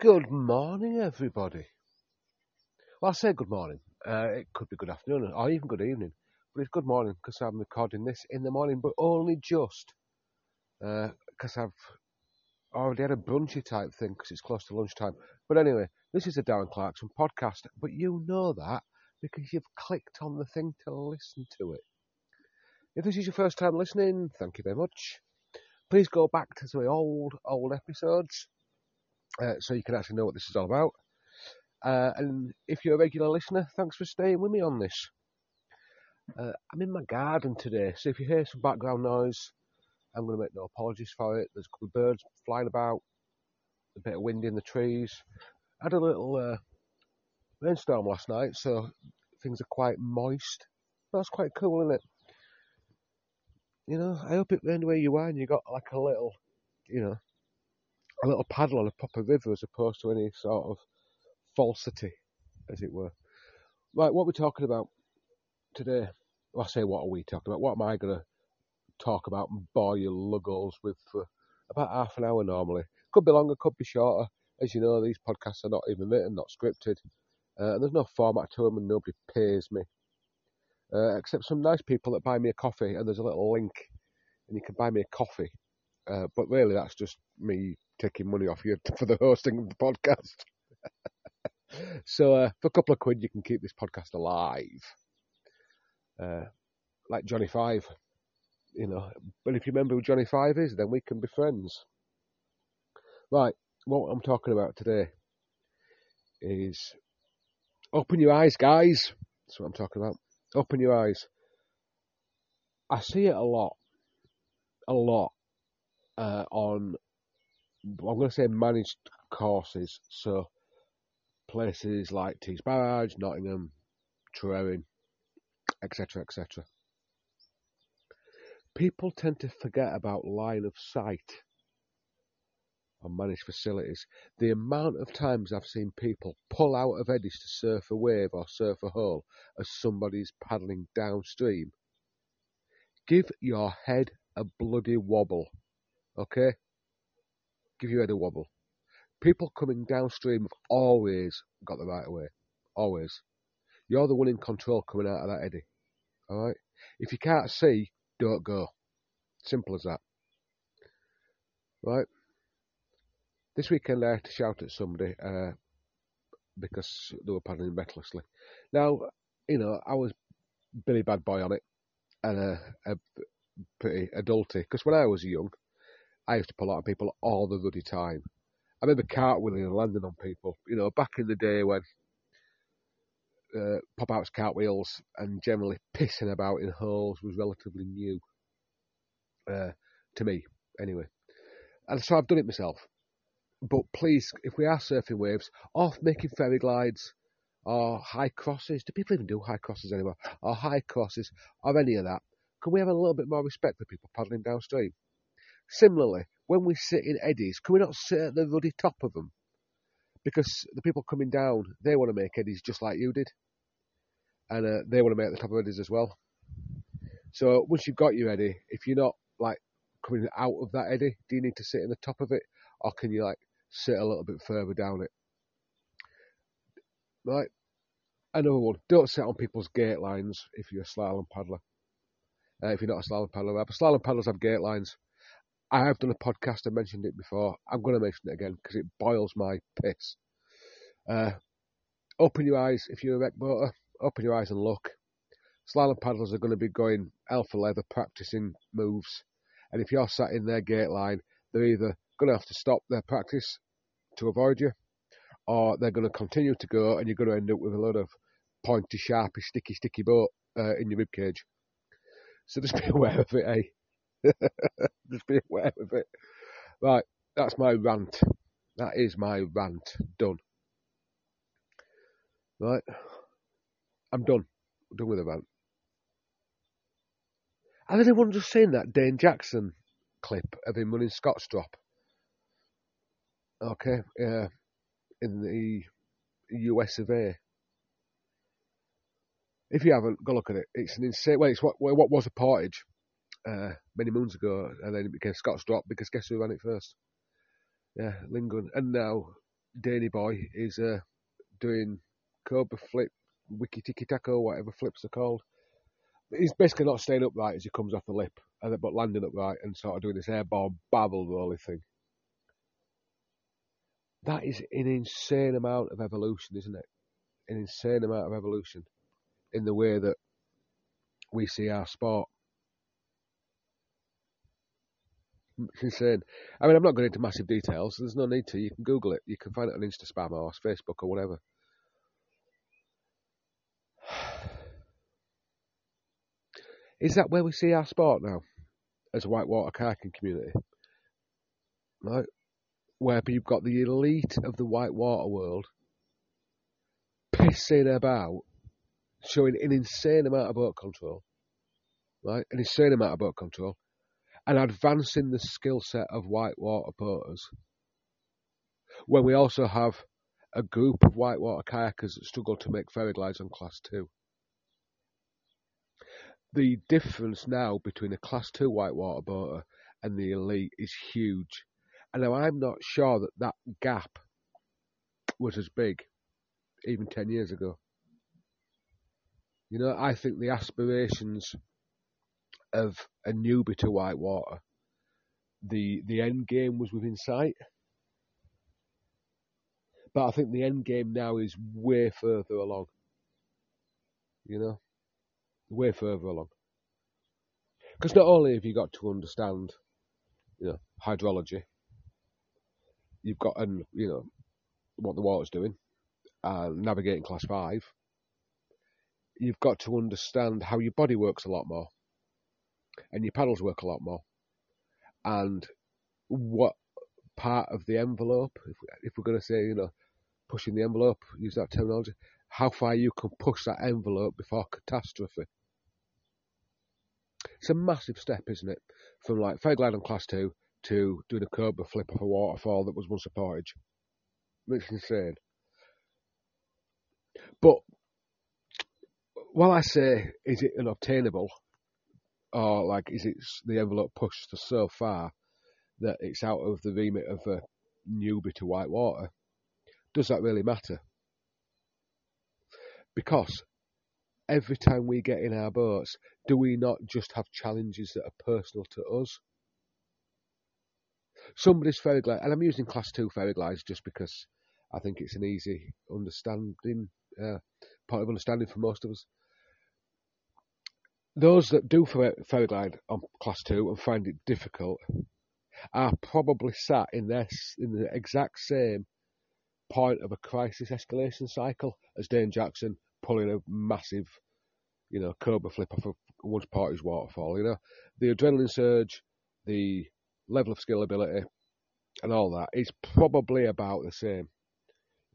Good morning, everybody. Well, I say good morning. Uh, it could be good afternoon or even good evening, but it's good morning because I'm recording this in the morning, but only just because uh, I've already had a brunchy type thing because it's close to lunchtime. But anyway, this is a Darren Clarkson podcast, but you know that because you've clicked on the thing to listen to it. If this is your first time listening, thank you very much. Please go back to some old, old episodes uh, so you can actually know what this is all about. Uh, and if you're a regular listener, thanks for staying with me on this. Uh, I'm in my garden today, so if you hear some background noise, I'm going to make no apologies for it. There's a couple of birds flying about, a bit of wind in the trees. I had a little uh, rainstorm last night, so things are quite moist. That's quite cool, isn't it? You know, I hope it rained where you are and you got like a little, you know, a little paddle on a proper river as opposed to any sort of falsity, as it were. Right, what we're talking about today. Well, I say, what are we talking about? What am I going to talk about and bore you luggles with for about half an hour normally? Could be longer, could be shorter. As you know, these podcasts are not even written, not scripted. Uh, and there's no format to them, and nobody pays me. Uh, except some nice people that buy me a coffee, and there's a little link, and you can buy me a coffee. Uh, but really, that's just me taking money off you for the hosting of the podcast. so uh, for a couple of quid, you can keep this podcast alive, uh, like Johnny Five, you know. But if you remember who Johnny Five is, then we can be friends. Right, what I'm talking about today is open your eyes, guys. That's what I'm talking about. Open your eyes. I see it a lot, a lot uh, on I'm going to say managed courses. So places like Tees Barrage, Nottingham, Truro, etc., etc. People tend to forget about line of sight on managed facilities. The amount of times I've seen people pull out of eddies to surf a wave or surf a hole as somebody's paddling downstream. Give your head a bloody wobble, okay? Give your head a wobble. People coming downstream have always got the right of way. Always. You're the one in control coming out of that eddy. Alright? If you can't see, don't go. Simple as that. Right? This weekend I had to shout at somebody uh, because they were paddling recklessly. Now, you know, I was Billy Bad Boy on it and a, a pretty adulty because when I was young, I used to pull out of people all the bloody time. I remember cartwheeling and landing on people. You know, back in the day when uh, pop outs, cartwheels, and generally pissing about in holes was relatively new uh, to me, anyway. And so I've done it myself. But please, if we are surfing waves, off making ferry glides or high crosses, do people even do high crosses anymore? Or high crosses or any of that? Can we have a little bit more respect for people paddling downstream? Similarly, when we sit in eddies, can we not sit at the ruddy top of them? Because the people coming down, they want to make eddies just like you did. And uh, they want to make the top of eddies as well. So once you've got your eddy, if you're not like coming out of that eddy, do you need to sit in the top of it? Or can you like sit a little bit further down it? Right? Another one, don't sit on people's gate lines if you're a slalom paddler. Uh, if you're not a slalom paddler, but slalom paddlers have gate lines. I have done a podcast and mentioned it before. I'm going to mention it again because it boils my piss. Uh, open your eyes if you're a rec boater. Open your eyes and look. Slalom paddlers are going to be going alpha leather practicing moves, and if you're sat in their gate line, they're either going to have to stop their practice to avoid you, or they're going to continue to go, and you're going to end up with a lot of pointy, sharpy, sticky, sticky boat uh, in your rib cage. So just be aware of it, eh? Just be aware of it. Right, that's my rant. That is my rant. Done. Right, I'm done. I'm done with the rant. Have anyone just seen that Dane Jackson clip of him running Scott's drop? Okay, yeah, in the US of A. If you haven't, go look at it. It's an insane. Well, it's what what was a portage uh, many moons ago, and then it became Scott's Drop because guess who ran it first? Yeah, Lindgren. And now Danny boy is uh, doing cobra flip, wiki tiki taco, whatever flips are called. He's basically not staying upright as he comes off the lip, but landing upright and sort of doing this airborne babble rolly thing. That is an insane amount of evolution, isn't it? An insane amount of evolution in the way that we see our sport. Insane. I mean, I'm not going into massive details. There's no need to. You can Google it. You can find it on Instaspam or Facebook or whatever. Is that where we see our sport now, as a whitewater kayaking community? Right, where you've got the elite of the whitewater world pissing about, showing an insane amount of boat control, right? An insane amount of boat control, and advancing the skill set of whitewater boaters. When we also have a group of whitewater kayakers that struggle to make ferry glides on class two. The difference now between a class two whitewater boater and the elite is huge. And now I'm not sure that that gap was as big even 10 years ago. You know, I think the aspirations of a newbie to Whitewater, the the end game was within sight. But I think the end game now is way further along. You know, way further along. Because not only have you got to understand, you know, hydrology, you've got and you know what the water's doing, and navigating class five. You've got to understand how your body works a lot more and your paddles work a lot more. And what part of the envelope, if, if we're going to say, you know, pushing the envelope, use that terminology, how far you can push that envelope before catastrophe. It's a massive step, isn't it? From like ferry glide on class two to doing a cobra flip off a waterfall that was once a portage. It's insane. But while I say, is it unobtainable? Or like is it the envelope pushed so far that it's out of the remit of a newbie to whitewater? Does that really matter? Because every time we get in our boats, do we not just have challenges that are personal to us? Somebody's ferry glide, and I'm using class two ferry glides just because I think it's an easy understanding, uh, part of understanding for most of us those that do ferry glide on class two and find it difficult are probably sat in this in the exact same point of a crisis escalation cycle as Dane Jackson pulling a massive, you know, cobra flip off of once party's waterfall. You know, the adrenaline surge, the level of skill ability, and all that is probably about the same.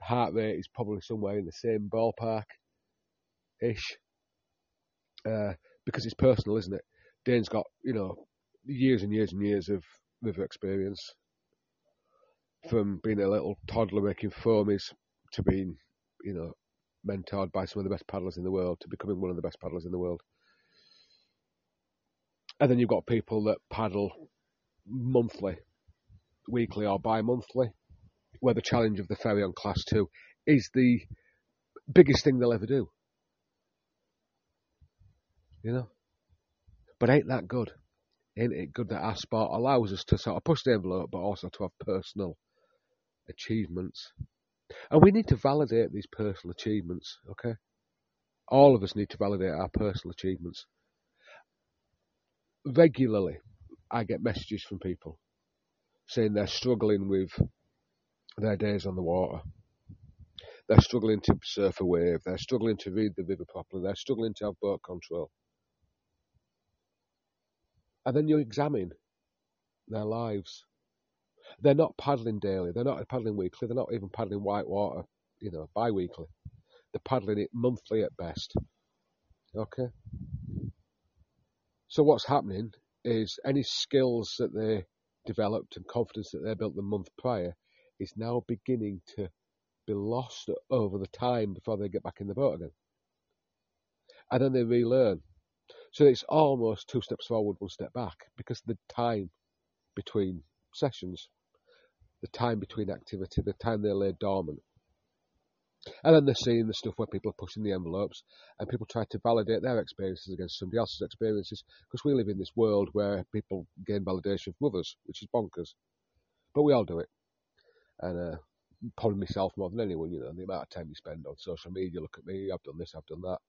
Heart rate is probably somewhere in the same ballpark ish. Uh, because it's personal, isn't it? Dane's got you know years and years and years of river experience, from being a little toddler making foamies to being you know mentored by some of the best paddlers in the world to becoming one of the best paddlers in the world. And then you've got people that paddle monthly, weekly, or bi-monthly, where the challenge of the ferry on class two is the biggest thing they'll ever do you know. But ain't that good? Ain't it good that our sport allows us to sort of push the envelope, but also to have personal achievements? And we need to validate these personal achievements, okay? All of us need to validate our personal achievements. Regularly, I get messages from people saying they're struggling with their days on the water. They're struggling to surf a wave. They're struggling to read the river properly. They're struggling to have boat control and then you examine their lives. They're not paddling daily. They're not paddling weekly. They're not even paddling whitewater, you know, bi-weekly. They're paddling it monthly at best. Okay. So what's happening is any skills that they developed and confidence that they built the month prior is now beginning to be lost over the time before they get back in the boat again. And then they relearn so it's almost two steps forward, one step back because the time between sessions the time between activity, the time they lay dormant. And then they're seeing the stuff where people are pushing the envelopes and people try to validate their experiences against somebody else's experiences because we live in this world where people gain validation from others, which is bonkers. But we all do it. And uh, probably myself more than anyone, you know, the amount of time you spend on social media, look at me, I've done this, I've done that.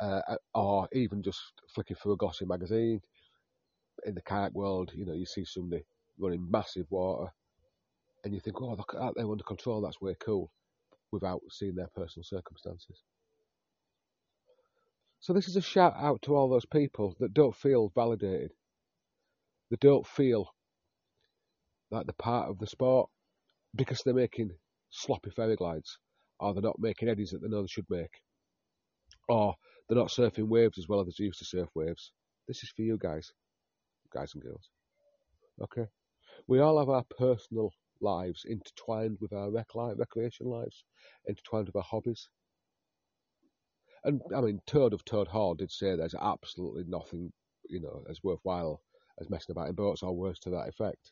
Uh, or even just flicking through a glossy magazine. In the kayak world, you know, you see somebody running massive water and you think, oh, look at that, they're under control, that's way cool without seeing their personal circumstances. So this is a shout out to all those people that don't feel validated, that don't feel like they're part of the sport because they're making sloppy ferry glides, or they're not making eddies that they know they should make, or they're not surfing waves as well as they used to surf waves. This is for you guys, guys and girls. Okay, we all have our personal lives intertwined with our rec life, recreation lives, intertwined with our hobbies. And I mean, Toad of Toad Hall did say there's absolutely nothing, you know, as worthwhile as messing about in boats or words to that effect.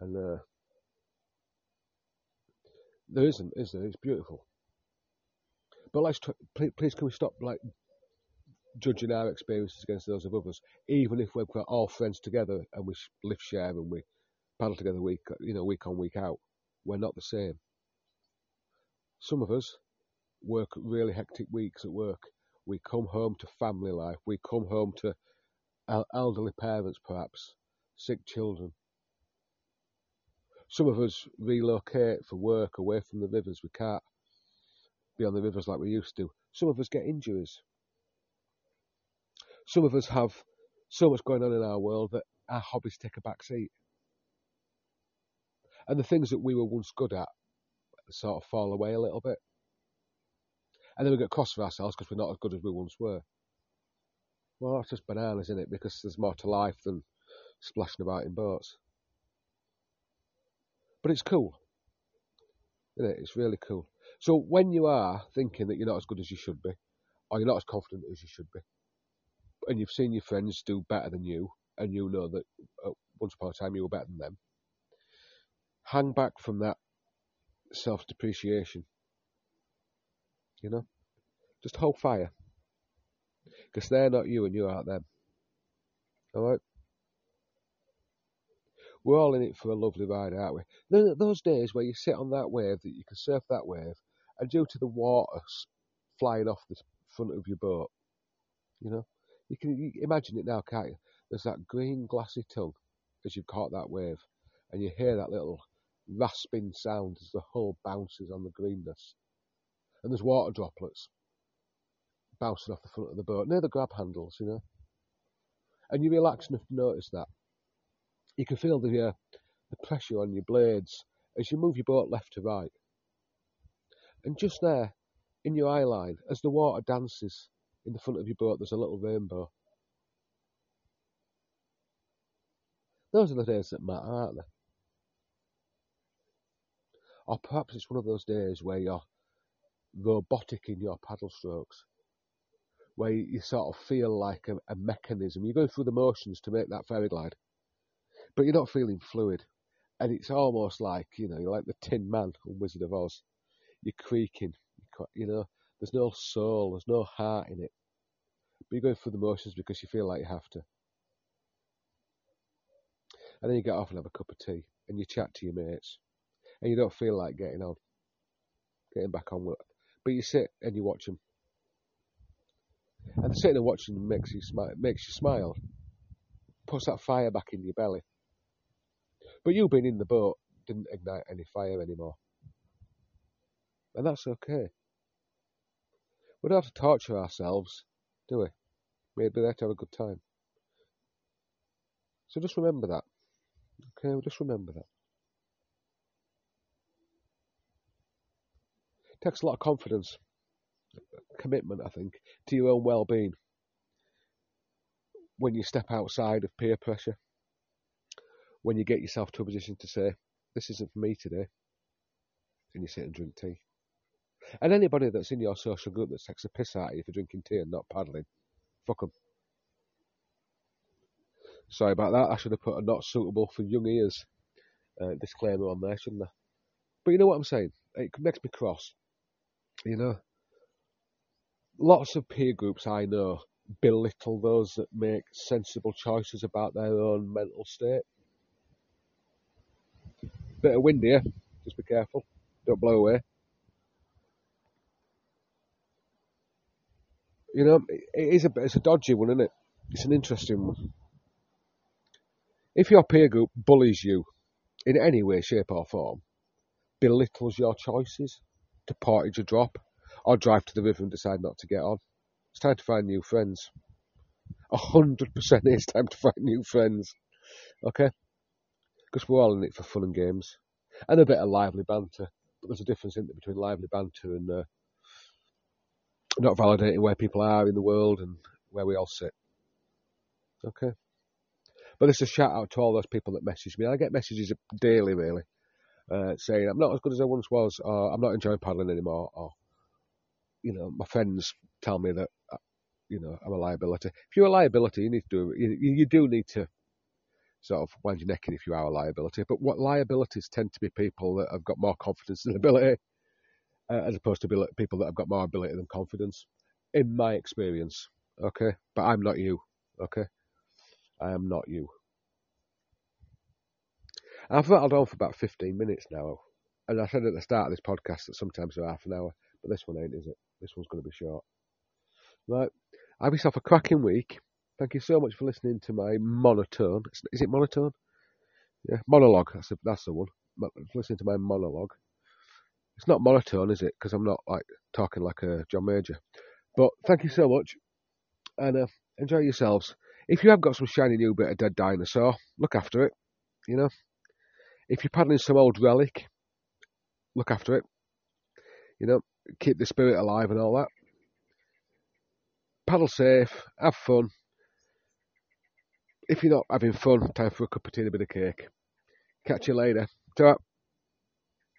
And uh, there isn't, is there? It's beautiful. But let's please, please, can we stop like judging our experiences against those of others, even if we're all friends together and we lift share and we paddle together week, you know, week on, week out. We're not the same. Some of us work really hectic weeks at work. We come home to family life. We come home to elderly parents, perhaps, sick children. Some of us relocate for work away from the rivers. We can't be on the rivers like we used to. Some of us get injuries. Some of us have so much going on in our world that our hobbies take a back seat and the things that we were once good at sort of fall away a little bit. And then we get cross with ourselves because we're not as good as we once were. Well, that's just bananas, isn't it? Because there's more to life than splashing about in boats. But it's cool. Isn't it? It's really cool. So when you are thinking that you're not as good as you should be, or you're not as confident as you should be, and you've seen your friends do better than you, and you know that uh, once upon a time you were better than them, hang back from that self depreciation. You know? Just hold fire. Because they're not you and you aren't them. Alright? We're all in it for a lovely ride, aren't we? Those days where you sit on that wave, that you can surf that wave, and due to the water flying off the front of your boat, you know, you can imagine it now, can't you? There's that green glassy tongue as you've caught that wave, and you hear that little rasping sound as the hull bounces on the greenness. And there's water droplets bouncing off the front of the boat near the grab handles, you know. And you relax enough to notice that. You can feel the uh, the pressure on your blades as you move your boat left to right. And just there, in your eye line, as the water dances in the front of your boat, there's a little rainbow. Those are the days that matter, aren't they? Or perhaps it's one of those days where you're robotic in your paddle strokes, where you sort of feel like a, a mechanism. You're going through the motions to make that ferry glide, but you're not feeling fluid. And it's almost like, you know, you're like the Tin Man on Wizard of Oz. You're creaking, you know, there's no soul, there's no heart in it. But you're going through the motions because you feel like you have to. And then you get off and have a cup of tea and you chat to your mates and you don't feel like getting on, getting back on work. But you sit and you watch them. And sitting and watching makes you smile, makes you smile, puts that fire back in your belly. But you being in the boat didn't ignite any fire anymore. And that's okay. We don't have to torture ourselves, do we? We're there to have a good time. So just remember that. Okay, just remember that. It takes a lot of confidence, commitment, I think, to your own well being when you step outside of peer pressure, when you get yourself to a position to say, This isn't for me today, and you sit and drink tea. And anybody that's in your social group that takes a piss out of you for drinking tea and not paddling, fuck them. Sorry about that. I should have put a not suitable for young ears uh, disclaimer on there, shouldn't I? But you know what I'm saying? It makes me cross. You know, lots of peer groups I know belittle those that make sensible choices about their own mental state. Bit of wind here, just be careful, don't blow away. You know, it is a it's a dodgy one, isn't it? It's an interesting one. If your peer group bullies you in any way, shape, or form, belittles your choices to portage a drop, or drive to the river and decide not to get on, it's time to find new friends. A hundred percent it's time to find new friends. Okay? Because we're all in it for fun and games. And a bit of lively banter. But there's a difference in between lively banter and uh, not validating where people are in the world and where we all sit. Okay? But it's a shout out to all those people that message me. I get messages daily, really, uh, saying I'm not as good as I once was, or I'm not enjoying paddling anymore, or you know, my friends tell me that uh, you know I'm a liability. If you're a liability, you need to do you, you do need to sort of wind your neck in if you are a liability. But what liabilities tend to be people that have got more confidence than ability, uh, as opposed to people that have got more ability than confidence, in my experience. Okay, but I'm not you. Okay, I am not you. I've rattled on for about 15 minutes now, and I said at the start of this podcast that sometimes they're half an hour, but this one ain't, is it? This one's going to be short. Right, have yourself a cracking week. Thank you so much for listening to my monotone. Is it monotone? Yeah, monologue. That's the, that's the one. Listening to my monologue. It's not monotone, is it? Because I'm not like talking like a John Major. But thank you so much, and uh, enjoy yourselves. If you have got some shiny new bit of dead dinosaur, look after it. You know, if you're paddling some old relic, look after it. You know, keep the spirit alive and all that. Paddle safe, have fun. If you're not having fun, time for a cup of tea and a bit of cake. Catch you later. Ta